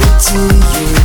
it to you.